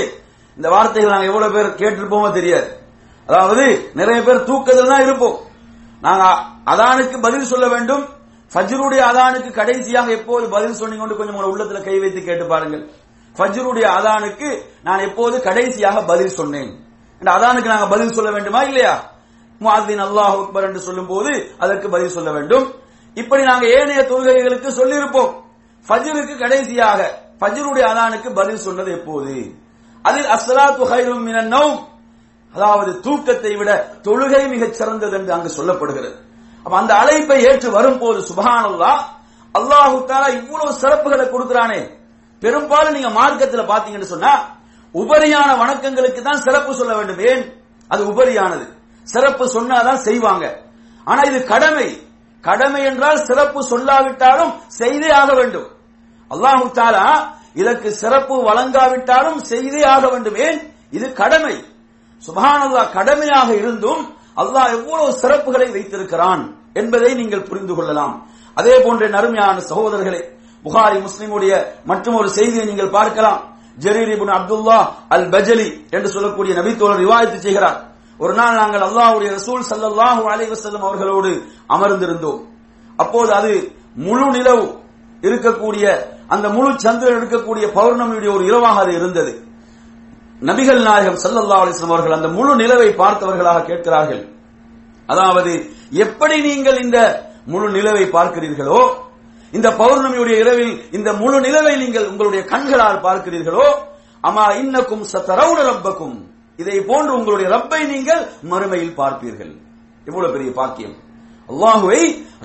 இந்த வார்த்தைகள் நாங்கள் எவ்வளவு பேர் கேட்டிருப்போமோ தெரியாது. அதாவது நிறைய பேர் தூக்கத்தில் தான் இருப்போம். நாங்க அதானுக்கு பதில் சொல்ல வேண்டும். ஃபஜ்ருடைய அதானுக்கு கடைசியாக எப்போது பதில் சொன்னீங்க கொண்டு கொஞ்சம் உங்க உள்ளத்துல கை வைத்து கேட்டு பாருங்கள். ஃபஜ்ருடைய அதானுக்கு நான் எப்போது கடைசியாக பதில் சொன்னேன். அதானுக்கு நாங்க பதில் சொல்ல வேண்டுமா இல்லையா? முஅத்தின் அல்லாஹ் அக்பர் என்று சொல்லும் போது அதற்கு பதில் சொல்ல வேண்டும். இப்படி நாங்க ஏனைய தொழுகைகளுக்கு சொல்லியிருப்போம். ஃபஜ்ருக்கு கடைசியாக ஃபஜ்ருடைய அதானுக்கு பதில் சொன்னது எப்போது? அதில் அஸ்லாத்து ஹைரும் மினன் நௌம். அதாவது தூக்கத்தை விட தொழுகை மிகச் சிறந்தது என்று அங்கு சொல்லப்படுகிறது. அப்ப அந்த அழைப்பை ஏற்று வரும்போது சுபஹானல்லாஹ் அல்லாஹு தாலா இவ்வளவு சிறப்புகளை கொடுக்கிறானே. பெரும்பாலும் நீங்க மார்க்கத்துல பாத்தீங்கன்னு சொன்னா உபரியான வணக்கங்களுக்கு தான் சிறப்பு சொல்ல வேண்டும். ஏன்? அது உபரியானது. சிறப்பு சொன்னாதான் செய்வாங்க. ஆனா இது கடமை. கடமை என்றால் சிறப்பு சொல்லாவிட்டாலும் செய்தே ஆக வேண்டும். அல்லாஹு தாலா இதற்கு சிறப்பு வழங்காவிட்டாலும் செய்தே ஆக வேண்டும். ஏன்? இது கடமை. சுபானல்லா கடமையாக இருந்தும் அல்லாஹ் எவ்வளவு சிறப்புகளை வைத்திருக்கிறான் என்பதை நீங்கள் புரிந்து கொள்ளலாம். அதே போன்ற நறுமையான சகோதரர்களே புகாரி முஸ்லிமுடைய மற்றும் ஒரு செய்தியை நீங்கள் பார்க்கலாம். ஜரீர் இப்னு அப்துல்லா அல் பஜலி என்று சொல்லக்கூடிய நபித்தோழர் விவாதித்து செய்கிறார். ஒரு நாள் நாங்கள் அல்லாஹுடைய ரசூல் ஸல்லல்லாஹு அலைவசல்லம் அவர்களோடு அமர்ந்திருந்தோம். அப்போது அது முழு நிலவு இருக்கக்கூடிய அந்த முழு சந்திரன் இருக்கக்கூடிய பௌர்ணமியுடைய ஒரு இரவாக அது இருந்தது. நபிகள் நாயகம் ஸல்லல்லாஹு அலிஸ்லாம் அவர்கள் அந்த முழு நிலவை பார்த்தவர்களாக கேட்கிறார்கள். அதாவது எப்படி நீங்கள் இந்த முழு நிலவை பார்க்கிறீர்களோ இந்த பௌர்ணமியுடைய இரவில் இந்த முழு நிலவை நீங்கள் உங்களுடைய கண்களால் பார்க்கிறீர்களோ அமா இன்னக்கும் சத்தரவுட ரப்பக்கும். இதை போன்று உங்களுடைய ரப்பை நீங்கள் மறுமையில் பார்ப்பீர்கள். எவ்வளவு பெரிய பாக்கியம். அல்லாஹுவை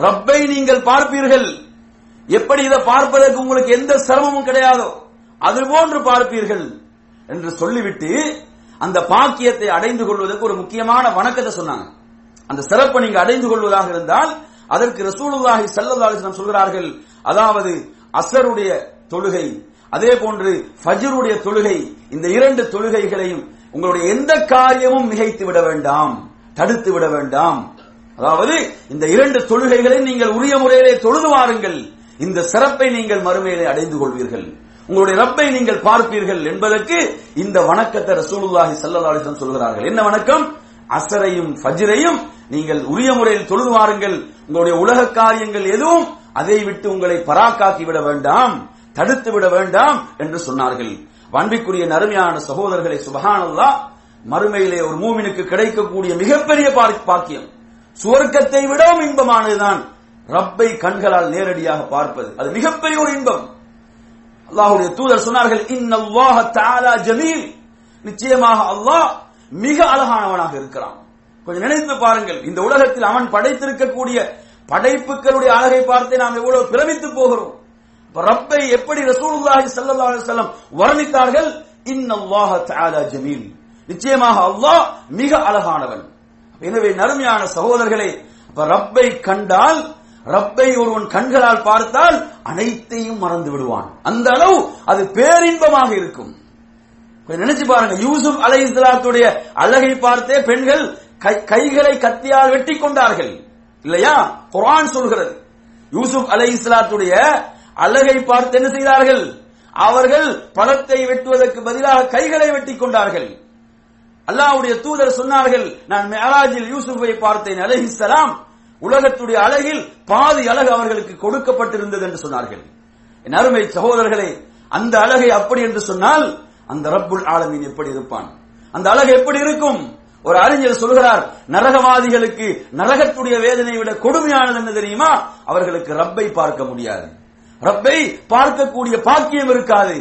ரப்பை நீங்கள் பார்ப்பீர்கள். எப்படி இதை பார்ப்பதற்கு உங்களுக்கு எந்த சிரமமும் கிடையாதோ அது போன்று பார்ப்பீர்கள். என்று சொல்லிவிட்டு அந்த பாக்கியத்தை அடைந்து கொள்வதற்கு ஒரு முக்கியமான வணக்கத்தை சொன்னாங்க. அந்த சிறப்பை நீங்க அடைந்து கொள்வதாக இருந்தால் அதற்கு ரசூலுல்லாஹி ஸல்லல்லாஹு சொல்கிறார்கள் அதாவது அசருடைய தொழுகை அதே போன்று ஃபஜ்ருடைய தொழுகை இந்த இரண்டு தொழுகைகளையும் உங்களுடைய எந்த காரியமும் மிகைத்து விட வேண்டாம் தடுத்து விட வேண்டாம். அதாவது இந்த இரண்டு தொழுகைகளை நீங்கள் உரிய முறையிலே தொழுது வாருங்கள் இந்த சிறப்பை நீங்கள் மறுமையிலே அடைந்து கொள்வீர்கள். உங்களுடைய ரப்பை நீங்கள் பார்ப்பீர்கள் என்பதற்கு இந்த வணக்கத்தை ரசூலுல்லாஹி ஸல்லல்லாஹு சொல்கிறார்கள். என்ன வணக்கம்? அசரையும் ஃபஜ்ரையும் நீங்கள் உரிய முறையில் தொழுது வாருங்கள். உங்களுடைய உலக காரியங்கள் எதுவும் அதை விட்டு உங்களை பராக்காக்கி விட வேண்டாம் தடுத்து விட வேண்டாம் என்று சொன்னார்கள். வன்பிக்குரிய நறுமையான சகோதரர்களை சுபஹானல்லாஹ் மறுமையிலே ஒரு மூமினுக்கு கிடைக்கக்கூடிய மிகப்பெரிய பாக்கியம். சுவர்க்கத்தை விடவும் இன்பமானதுதான். ரப்பை கண்களால் நேரடியாக பார்ப்பது. அது மிகப்பெரிய ஒரு இன்பம். அல்லாஹுடைய தூதர் சொன்னார்கள் இன்னல்லாஹ ஜமீல். நிச்சயமாக அல்லாஹ் மிக அழகானவனாக இருக்கிறான். கொஞ்சம் நினைத்து பாருங்கள் இந்த உலகத்தில் அவன் படைத்திருக்கக்கூடிய படைப்புகளுடைய அழகை பார்த்து நாம் எவ்வளவு பிரமித்து போகிறோம். ரப்பை எப்படி ரசூலுல்லாஹி ஸல்லல்லாஹு அலைஹி வஸல்லம் வர்ணித்தார்கள்? இன்னல்லாஹ தஆலா ஜமீல். நிச்சயமாக அல்லாஹ் மிக அழகானவன். எனவே நறுமையான சகோதரர்களே ரப்பை கண்டால் ரப்பை ஒருவன் கண்களால் பார்த்தால் அனைத்தையும் மறந்து விடுவான். அந்த அளவு அது பேரின்பமாக இருக்கும். நினைச்சு பாருங்க. யூசுப் அலை இஸ்லாத்துடைய அழகை பார்த்தே பெண்கள் கை- கைகளை கத்தியால் வெட்டி கொண்டார்கள். இல்லையா? குரான் சொல்கிறது. யூசுப் அலை இஸ்லாத்துடைய அழகை பார்த்து என்ன செய்தார்கள்? அவர்கள் பழத்தை வெட்டுவதற்கு பதிலாக கைகளை வெட்டி கொண்டார்கள். அல்லாவுடைய தூதர் சொன்னார்கள் நான் மேராஜில் யூசுஃபை பார்த்தேன் அலஹிஸ்லாம் உலகத்துடைய அழகில் பாதி அழகு அவர்களுக்கு கொடுக்கப்பட்டிருந்தது என்று சொன்னார்கள். என் அருமை சகோதரர்களே அந்த அழகை அப்படி என்று சொன்னால் அந்த ரப்புல் ஆலமீன் எப்படி இருப்பான்? அந்த அழகு எப்படி இருக்கும்? ஒரு அறிஞர் சொல்கிறார் நரகவாதிகளுக்கு நரகத்துடைய வேதனை விட கொடுமையானது என்ன தெரியுமா? அவர்களுக்கு ரப்பை பார்க்க முடியாது. ரப்பை பார்க்கக்கூடிய பாக்கியம் இருக்காது.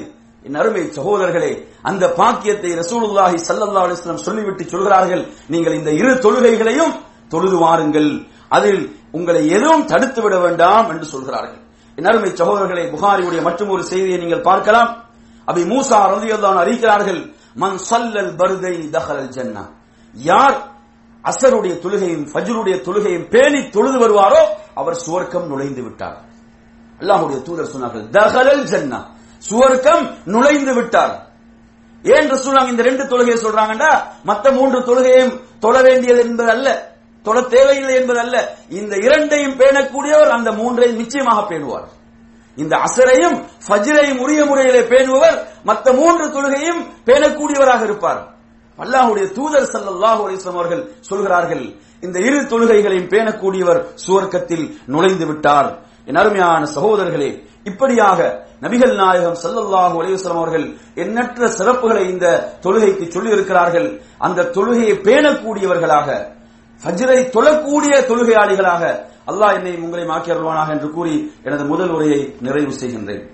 என் அருமை சகோதரர்களே அந்த பாக்கியத்தை ரசூலுல்லாஹி ஸல்லல்லாஹு அலிஸ்லாம் சொல்லிவிட்டு சொல்கிறார்கள். நீங்கள் இந்த இரு தொழுகைகளையும் தொழுது வாருங்கள். அதில் உங்களை எதுவும் தடுத்து விட வேண்டாம் என்று சொல்கிறார்கள். நறுமை சகோதரர்களை புகாரியுடைய மற்றும் ஒரு செய்தியை நீங்கள் பார்க்கலாம். அபி மூசா ரலியல்லாஹு அன்ஹு மன் சல்லல் பருதை தஹலல் ஜன்னா. யார் அசருடைய தொழுகையும் ஃபஜ்ருடைய தொழுகையும் பேணி தொழுது வருவாரோ அவர் சுவர்க்கம் நுழைந்து விட்டார். அல்லாஹுடைய தூதர் சொன்னார்கள் தஹலல் ஜன்னா. சுவர்க்கம் நுழைந்து விட்டார். ஏன் சொன்னாங்க இந்த ரெண்டு தொழுகையை சொல்றாங்கடா மத்த மூன்று தொழுகையும் தொழ வேண்டியது என்பது அல்ல தொழ தேவையில்லை என்பதல்ல. இந்த இரண்டையும் பேணக்கூடியவர் அந்த மூன்றையும் நிச்சயமாக பேணுவார். இந்த அசரையும் ஃபஜ்ரையும் உரிய முறையிலே பேணுபவர் மத்த மூன்று தொழுகையும் பேணக்கூடியவராக இருப்பார். அல்லாஹ்வுடைய தூதர் சல்லாஹு அலிஸ்லாம் அவர்கள் சொல்கிறார்கள் இந்த இரு தொழுகைகளையும் பேணக்கூடியவர் சுவர்க்கத்தில் நுழைந்து விட்டார். என் அருமையான சகோதரர்களே இப்படியாக நபிகள் நாயகம் சல்லல்லாஹு அலைஹி அவர்கள் எண்ணற்ற சிறப்புகளை இந்த தொழுகைக்கு சொல்லி இருக்கிறார்கள் அந்த தொழுகையை பேணக்கூடியவர்களாக ஃபஜ்ரை தொழக்கூடிய தொழுகையாளிகளாக அல்லாஹ் என்னை உங்களை மாக்கி அருள்வானாக என்று கூறி எனது முதல் உரையை நிறைவு செய்கின்றேன்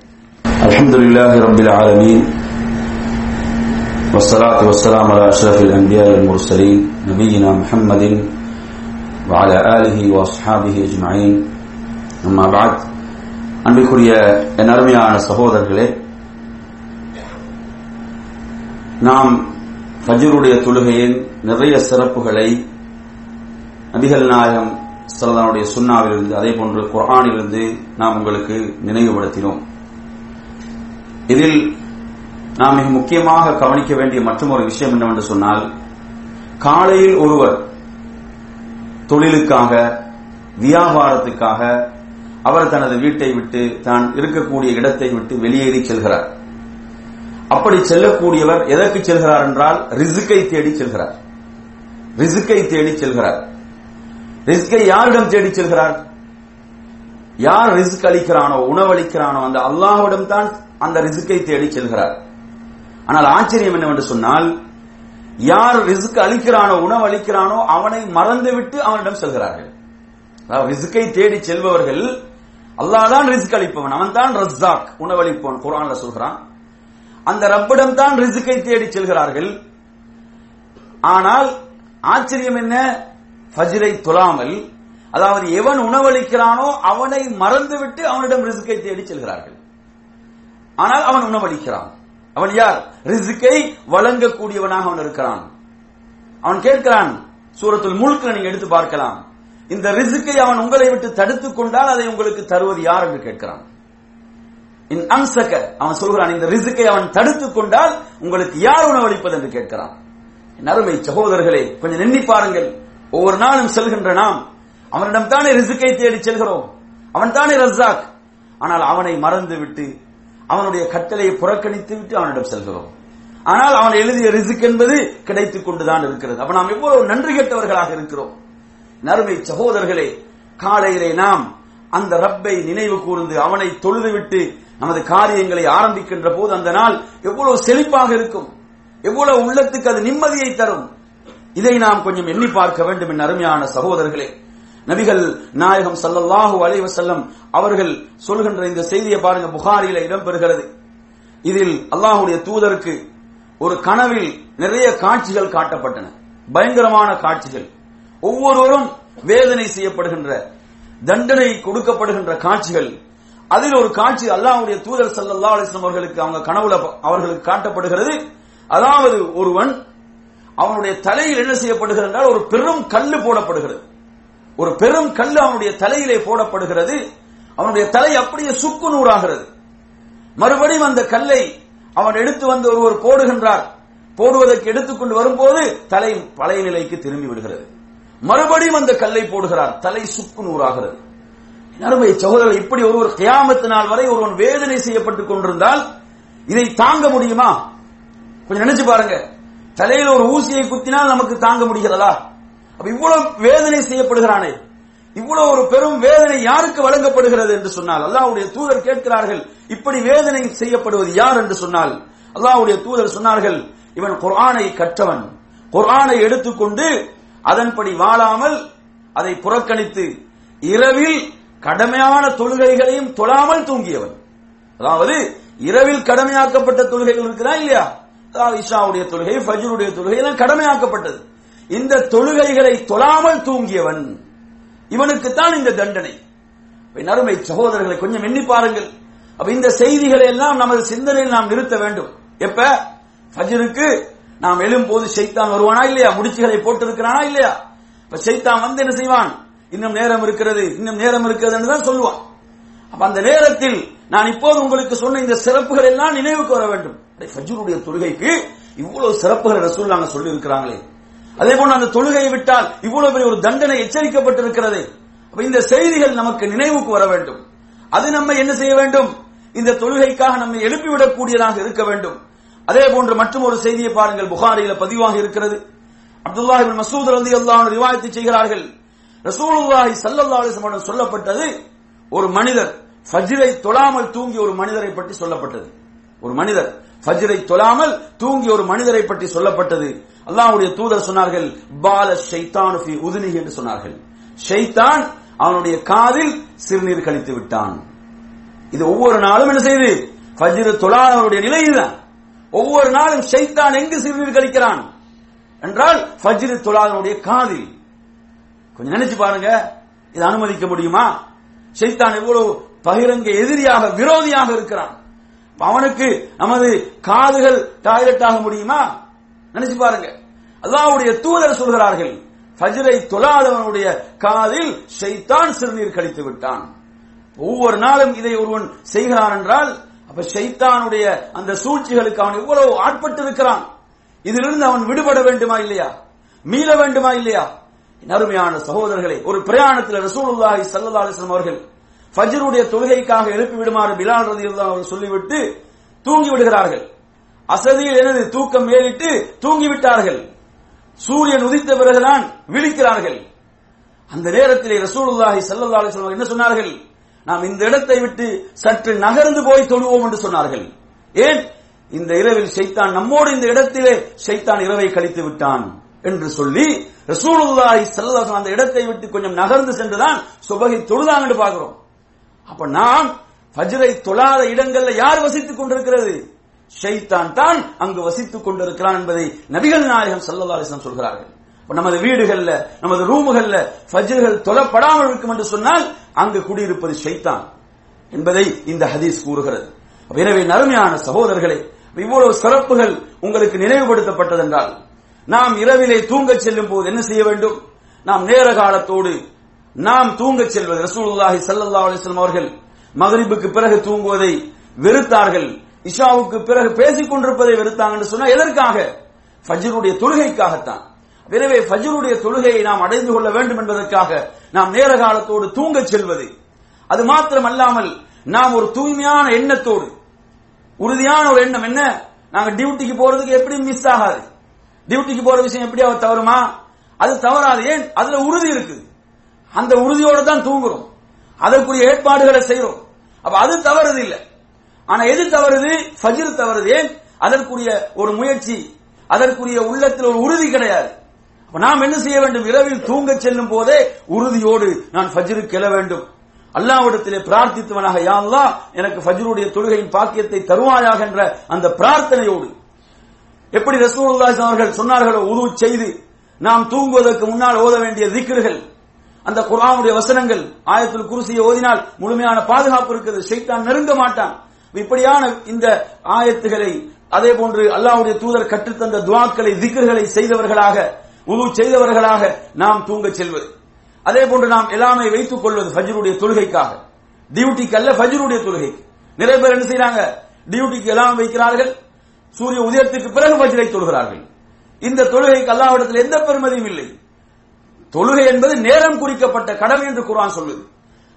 அல்ஹம்துலில்லாஹி ரப்பில் ஆலமீன் والصلاة والسلام على أشرف الأنبياء والمرسلين نبينا محمد وعلى آله وأصحابه أجمعين أما بعد அன்பிற்குரிய என் அருமையான சகோதரர்களே நாம் ஃபஜ்ருடைய தொழுகையின் நிறைய சிறப்புகளை நபிகள் நாயகம் சல்லனுடைய சுண்ணாவிலிருந்து அதே போன்று குரானிலிருந்து நாம் உங்களுக்கு நினைவுபடுத்தினோம். இதில் நாம் மிக முக்கியமாக கவனிக்க வேண்டிய மற்றொரு விஷயம் என்னவென்று சொன்னால் காலையில் ஒருவர் தொழிலுக்காக வியாபாரத்துக்காக அவர் தனது வீட்டை விட்டு தான் இருக்கக்கூடிய இடத்தை விட்டு வெளியேறி செல்கிறார். அப்படி செல்லக்கூடியவர் எதற்கு செல்கிறார் என்றால் ரிசுக்கை தேடி செல்கிறார். ரிசுக்கை தேடி செல்கிறார். ரிஸ்கை யாரிடம் தேடி செல்கிறார்? யார் ரிஸ்க் அளிக்கிறானோ உணவளிக்கிறானோ அந்த அல்லாஹ்விடம் தான் அந்த ரிஸ்கை தேடி செல்கிறார். ஆனால் ஆச்சரியம் என்னவென்று சொன்னால் யார் ரிஸ்க் அளிக்கிறானோ உணவு அளிக்கிறானோ அவனை மறந்துவிட்டு அவனிடம் செல்கிறார்கள். அதாவது ரிஸ்கை தேடி செல்பவர்கள் அல்லாஹ் தான் ரிஸ்க் அளிப்பவன் அவன் தான் ரஸ்ஸாக் உணவளிப்பவன் குரான்ல சொல்கிறான். அந்த ரப்பிடம் தான் ரிஸ்கை தேடி செல்கிறார்கள். ஆனால் ஆச்சரியம் என்ன? ஃபஜ்ரை தொழாமல் அதாவது எவன் உணவளிக்கிறானோ அவனை மறந்துவிட்டு அவனிடம் ரிசுக்கை தேடி செல்கிறார்கள். ஆனால் அவன் உணவளிக்கிறான். அவன் யார்? ரிசுக்கை வழங்கக்கூடியவனாக அவன் இருக்கிறான். அவன் கேட்கிறான் சூரத்தில் முழுக்க நீங்க எடுத்து பார்க்கலாம். இந்த ரிசுக்கை அவன் உங்களை விட்டு தடுத்துக் கொண்டால் அதை உங்களுக்கு தருவது யார் என்று கேட்கிறான். இன் அம்சக அவன் சொல்கிறான் இந்த ரிசுக்கை அவன் தடுத்துக் கொண்டால் உங்களுக்கு யார் உணவளிப்பது என்று கேட்கிறான். என் அருமை சகோதரர்களே கொஞ்சம் எண்ணி பாருங்கள். ஒவ்வொரு நாளும் செல்கின்ற நாம் அவனிடம் தானே ரிசுக்கை தேடி செல்கிறோம். அவன் தானே ரஸ்ஸாக். ஆனால் அவனை மறந்து விட்டு அவனுடைய கட்டளையை புறக்கணித்து விட்டு அவனிடம் செல்கிறோம். ஆனால் அவன் எழுதிய ரிசுக் என்பது கிடைத்துக் கொண்டுதான் இருக்கிறது. அப்ப நாம் எவ்வளவு நன்றி கேட்டவர்களாக இருக்கிறோம். நறுமை சகோதரர்களே காலையிலே நாம் அந்த ரப்பை நினைவு கூர்ந்து அவனை தொழுதுவிட்டு நமது காரியங்களை ஆரம்பிக்கின்ற போது அந்த நாள் எவ்வளவு செழிப்பாக இருக்கும். எவ்வளவு உள்ளத்துக்கு அது நிம்மதியை தரும். இதை நாம் கொஞ்சம் எண்ணி பார்க்க வேண்டும் என் அருமையான சகோதரர்களே. நபிகள் நாயகம் ஸல்லல்லாஹு அலைவசல்லம் அவர்கள் சொல்கின்ற இந்த செய்தியை பாருங்க புகாரியில இடம்பெறுகிறது. இதில் அல்லாஹுடைய தூதருக்கு ஒரு கனவில் நிறைய காட்சிகள் காட்டப்பட்டன. பயங்கரமான காட்சிகள். ஒவ்வொருவரும் வேதனை செய்யப்படுகின்ற தண்டனை கொடுக்கப்படுகின்ற காட்சிகள். அதில் ஒரு காட்சி அல்லாஹுடைய தூதர் ஸல்லல்லாஹு அலைஹி அவர்களுக்கு அவங்க கனவுல அவர்களுக்கு காட்டப்படுகிறது. அதாவது ஒருவன் அவனுடைய தலையில் என்ன செய்யப்படுகிறது என்றால் ஒரு பெரும் கல்லு போடப்படுகிறது. ஒரு பெரும் கல்லு அவனுடைய தலையிலே போடப்படுகிறது. அவனுடைய தலை அப்படியே சுக்கு நூறாகிறது. மறுபடியும் அந்த கல்லை அவன் எடுத்து வந்து ஒருவர் போடுகின்றார். போடுவதற்கு எடுத்துக்கொண்டு வரும்போது தலை பழைய நிலைக்கு திரும்பி விடுகிறது. மறுபடியும் அந்த கல்லை போடுகிறார். தலை சுக்கு நூறாகிறது. அருமை சகோதரர் இப்படி ஒருவர் கியாமத்து நாள் வரை ஒருவன் வேதனை செய்யப்பட்டுக் கொண்டிருந்தால் இதை தாங்க முடியுமா? கொஞ்சம் நினைச்சு பாருங்க. தலையில ஒரு ஊசியை குத்தினால் நமக்கு தாங்க முடிகிறதா? அப்ப இவ்வளவு வேதனை செய்யப்படுகிறானே. இவ்வளவு ஒரு பெரும் வேதனை யாருக்கு வழங்கப்படுகிறது என்று சொன்னால் அல்லாவுடைய தூதர் கேட்கிறார்கள் இப்படி வேதனை செய்யப்படுவது யார் என்று சொன்னால். அல்லாவுடைய தூதர் சொன்னார்கள் இவன் குர்ஆனை கற்றவன். குர்ஆனை எடுத்துக்கொண்டு அதன்படி வாழாமல் அதை புறக்கணித்து இரவில் கடமையான தொழுகைகளையும் தொழாமல் தூங்கியவன். அதாவது இரவில் கடமையாக்கப்பட்ட தொழுகைகள் இருக்கிறா இல்லையா? இஷாவுடைய தொழுகை ஃபஜ்ருடைய தொழுகை எல்லாம் கடமையாக்கப்பட்டது. இந்த தொழுகைகளை தொழாமல் தூங்கியவன் இவனுக்குத்தான் இந்த தண்டனை. நறுமை சகோதரர்களை கொஞ்சம் எண்ணி பாருங்கள். அப்ப இந்த செய்திகளை எல்லாம் நமது சிந்தனையில் நாம் நிறுத்த வேண்டும். எப்ப? ஃபஜ்ருக்கு நாம் எழும்போது சைத்தான் வருவானா இல்லையா? முடிச்சுகளை போட்டு இருக்கிறானா இல்லையா? இப்ப சைத்தான் வந்து என்ன செய்வான்? இன்னும் நேரம் இருக்கிறது இன்னும் நேரம் இருக்கிறது என்று தான் சொல்லுவான். அப்ப அந்த நேரத்தில் நான் இப்போது உங்களுக்கு சொன்ன இந்த சிறப்புகள் எல்லாம் நினைவுக்கு வர வேண்டும். ஃபஜ்ருடைய தொழுகைக்கு இவ்வளவு சிறப்புகள் ரசூல் நாங்க சொல்லி இருக்கிறாங்களே அதே போல அந்த தொழுகையை விட்டால் இவ்வளவு பெரிய ஒரு தண்டனை எச்சரிக்கப்பட்டிருக்கிறது. அப்ப இந்த செய்திகள் நமக்கு நினைவுக்கு வர வேண்டும். அது நம்ம என்ன செய்ய வேண்டும்? இந்த தொழுகைக்காக நம்மை எழுப்பிவிடக்கூடியதாக இருக்க வேண்டும். அதே போன்று மற்றும் ஒரு செய்தியை பாருங்கள். புகாரியில பதிவாக இருக்கிறது. அப்துல்லாஹி பின் மசூத் ரலியல்லாஹு அல்லாஹ் ரிவாயத்தை செய்கிறார்கள். ரசூலுல்லாஹி சல்லல்லாஹு அலைஹி சொல்லப்பட்டது ஒரு மனிதர் ஃபஜ்ரை தொழாமல் தூங்கிய ஒரு மனிதரை பற்றி சொல்லப்பட்டது. ஒரு மனிதர் ஃபஜ்ரை தொழாமல் தூங்கிய ஒரு மனிதரை பற்றி சொல்லப்பட்டது. அல்லாஹ்வுடைய தூதர் சொன்னார்கள் பால ஷைத்தான் ஃபி உதுனி என்று சொன்னார்கள். ஷைத்தான் அவனுடைய காதில் சிறுநீர் கழித்து விட்டான். இது ஒவ்வொரு நாளும் என்ன செய்து? ஃபஜ்ரு தொழாதவனுடைய நிலை இதுதான். ஒவ்வொரு நாளும் ஷைத்தான் எங்கு சிறுநீர் கழிக்கிறான்? என்றால் ஃபஜ்ரு தொழாதவனுடைய காதில். கொஞ்சம் நினைச்சு பாருங்க. இது அனுமதிக்க முடியுமா? ஷைத்தான் எவ்வளவு பகிரங்க எதிரியாக விரோதியாக இருக்கிறான். அவனுக்கு நமது காதுகள் டாய்லெட் ஆக முடியுமா? நினைச்சு பாருங்க. அல்லாவுடைய தூதர் சொல்கிறார்கள் ஃபஜ்ரை தொழாதவனுடைய காதில் ஷைத்தான் சிறுநீர் கழித்து விட்டான். ஒவ்வொரு நாளும் இதை ஒருவன் செய்கிறான் என்றால் அப்ப ஷைத்தானுடைய அந்த சூழ்ச்சிகளுக்கு அவன் எவ்வளவு ஆட்பட்டு இருக்கிறான் இதிலிருந்து அவன் விடுபட வேண்டுமா இல்லையா? மீள வேண்டுமா இல்லையா? அருமையான சகோதரர்களை ஒரு பிரயாணத்தில் ரசூலுல்லாஹி சல்லா அலிஸ்லாம் அவர்கள் ஃபஜருடைய தொழுகைக்காக எழுப்பி விடுமாறு பிலால் ரதி அவர்கள் சொல்லிவிட்டு தூங்கி விடுகிறார்கள். அசதியில் எனது தூக்கம் மேலிட்டு தூங்கி விட்டார்கள். சூரியன் உதித்த பிறகுதான் விழிக்கிறார்கள். அந்த நேரத்திலே ரசூலுல்லாஹி சல்லா அலிஸ்லாம் என்ன சொன்னார்கள்? நாம் இந்த இடத்தை விட்டு சற்று நகர்ந்து போய் தொழுவோம் என்று சொன்னார்கள். ஏன்? இந்த இரவில் சைத்தான் நம்மோடு இந்த இடத்திலே ஷைத்தான் இரவை கழித்து விட்டான். என்று சொல்லி ரசூலுல்லாஹி சல்லாஹ் அந்த இடத்தை விட்டு கொஞ்சம் நகர்ந்து சென்றுதான் சுபகை தொழுதாங்க என்று பார்க்கிறோம். அப்ப நாம் ஃபஜ்ரை தொழாத இடங்கள்ல யார் வசித்துக் கொண்டிருக்கிறது? ஷைத்தான் தான் அங்கு வசித்துக் கொண்டிருக்கிறான் என்பதை நபிகள் நாயகம் ஸல்லல்லாஹு அலைஹி சொல்கிறார்கள். நமது வீடுகள்ல நமது ரூமுகள்ல ஃபஜ்ர்கள் தொழப்படாமல் இருக்கும் என்று சொன்னால் அங்கு குடியிருப்பது ஷைத்தான் என்பதை இந்த ஹதீஸ் கூறுகிறது. எனவே நறுமையான சகோதரர்களே இவ்வளவு சிறப்புகள் உங்களுக்கு நினைவுபடுத்தப்பட்டதென்றால் நாம் இரவிலே தூங்கச் செல்லும் போது என்ன செய்ய வேண்டும்? நாம் நேர காலத்தோடு நாம் தூங்கச் செல்வது. ரசூலுல்லாஹி சல்லா அலிஸ்லாம் அவர்கள் மகரிபுக்கு பிறகு தூங்குவதை வெறுத்தார்கள். இஷாவுக்கு பிறகு பேசிக் கொண்டிருப்பதை வெறுத்தாங்கன்னு சொன்னா எதற்காக? ஃபஜ்ருடைய தொழுகைக்காகத்தான். எனவே ஃபஜ்ருடைய தொழுகையை நாம் அடைந்து கொள்ள வேண்டும் என்பதற்காக நாம் நேர காலத்தோடு தூங்கச் செல்வது. அது மாத்திரம் அல்லாமல் நாம் ஒரு தூய்மையான எண்ணத்தோடு உறுதியான ஒரு எண்ணம் என்ன? நாங்க டியூட்டிக்கு போறதுக்கு எப்படி மிஸ் ஆகாது. டியூட்டிக்கு போற விஷயம் எப்படி அவர் தவறுமா? அது தவறாது. ஏன்? அதுல உறுதி இருக்குது அந்த உறுதியோட தான் தூங்குறோம். அதற்குரிய ஏற்பாடுகளை செய்யறோம் அப்ப அது தவறுது இல்ல. ஆனா எது தவறுது? ஃபஜிர் தவறுது. ஏன்? அதற்குரிய ஒரு முயற்சி. அதற்குரிய உள்ளத்தில் ஒரு உறுதி கிடையாது. அப்ப நாம் என்ன செய்ய வேண்டும்? இரவில் தூங்க செல்லும் போதே உறுதியோடு நான் ஃபஜ்ருக்கு எழ வேண்டும். அல்லாவிடத்திலே பிரார்த்தித்தவனாக யாருதான் எனக்கு ஃபஜ்ருடைய தொழுகையின் பாக்கியத்தை தருவாயாக என்ற அந்த பிரார்த்தனையோடு எப்படி ரசூலுல்லாஹி அவர்கள் சொன்னார்களோ உது செய்து நாம் தூங்குவதற்கு முன்னால் ஓத வேண்டிய திக்ருகள் அந்த குரானுடைய வசனங்கள் ஆயத்தில் குருசியை ஓதினால் முழுமையான பாதுகாப்பு இருக்கிறது சைத்தான் நெருங்க மாட்டான். இப்படியான இந்த ஆயத்துகளை அதே போன்று அல்லாஹ்வுடைய தூதர் கற்றுத்தந்த துவாக்களை திக்ருகளை செய்தவர்களாக உது செய்தவர்களாக நாம் தூங்கச் செல்வது. அதே போன்று நாம் எல்லாமே வைத்துக் கொள்வது ஃபஜ்ருடைய தொழுகைக்காக. டியூட்டிக்கு அல்ல ஃபஜ்ருடைய தொழுகைக்கு. நிறைய பேர் என்ன செய்யறாங்க டியூட்டிக்கு எல்லாம் வைக்கிறார்கள். சூரிய உதயத்துக்கு பிறகு பஜ்ரை தொழுகிறார்கள். இந்த தொழுகைக்கு அல்லாவிடத்தில் எந்த பெருமதியும் இல்லை. தொழுகை என்பது நேரம் குறிக்கப்பட்ட கடமை என்று குரான் சொல்லுது.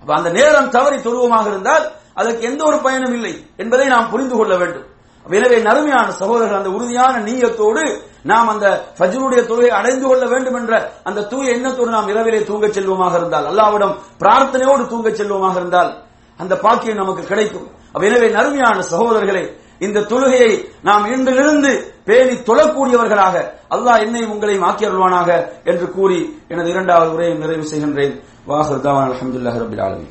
அப்ப அந்த நேரம் தவறி தொழுவமாக இருந்தால் அதற்கு எந்த ஒரு பயனும் இல்லை என்பதை நாம் புரிந்து கொள்ள வேண்டும். எனவே நறுமையான சகோதரர்கள் அந்த உறுதியான நீயத்தோடு நாம் அந்த ஃபஜ்ருடைய தொழுகை அடைந்து கொள்ள வேண்டும் என்ற அந்த தூய எண்ணத்தோடு நாம் இரவிலே தூங்கச் செல்வோமாக இருந்தால் அல்லாவிடம் பிரார்த்தனையோடு தூங்கச் செல்வோமாக இருந்தால் அந்த பாக்கியம் நமக்கு கிடைக்கும். எனவே நறுமையான சகோதரர்களே இந்த தொழுகையை நாம் இன்றிலிருந்து பேணி தொழக்கூடியவர்களாக அல்லாஹ் என்னை உங்களையும் ஆக்கியருள்வானாக என்று கூறி எனது இரண்டாவது உரையை நிறைவு செய்கின்றேன். வாஹர் தாவான் அலமதுல்லாஹ் ரபில் ஆலமி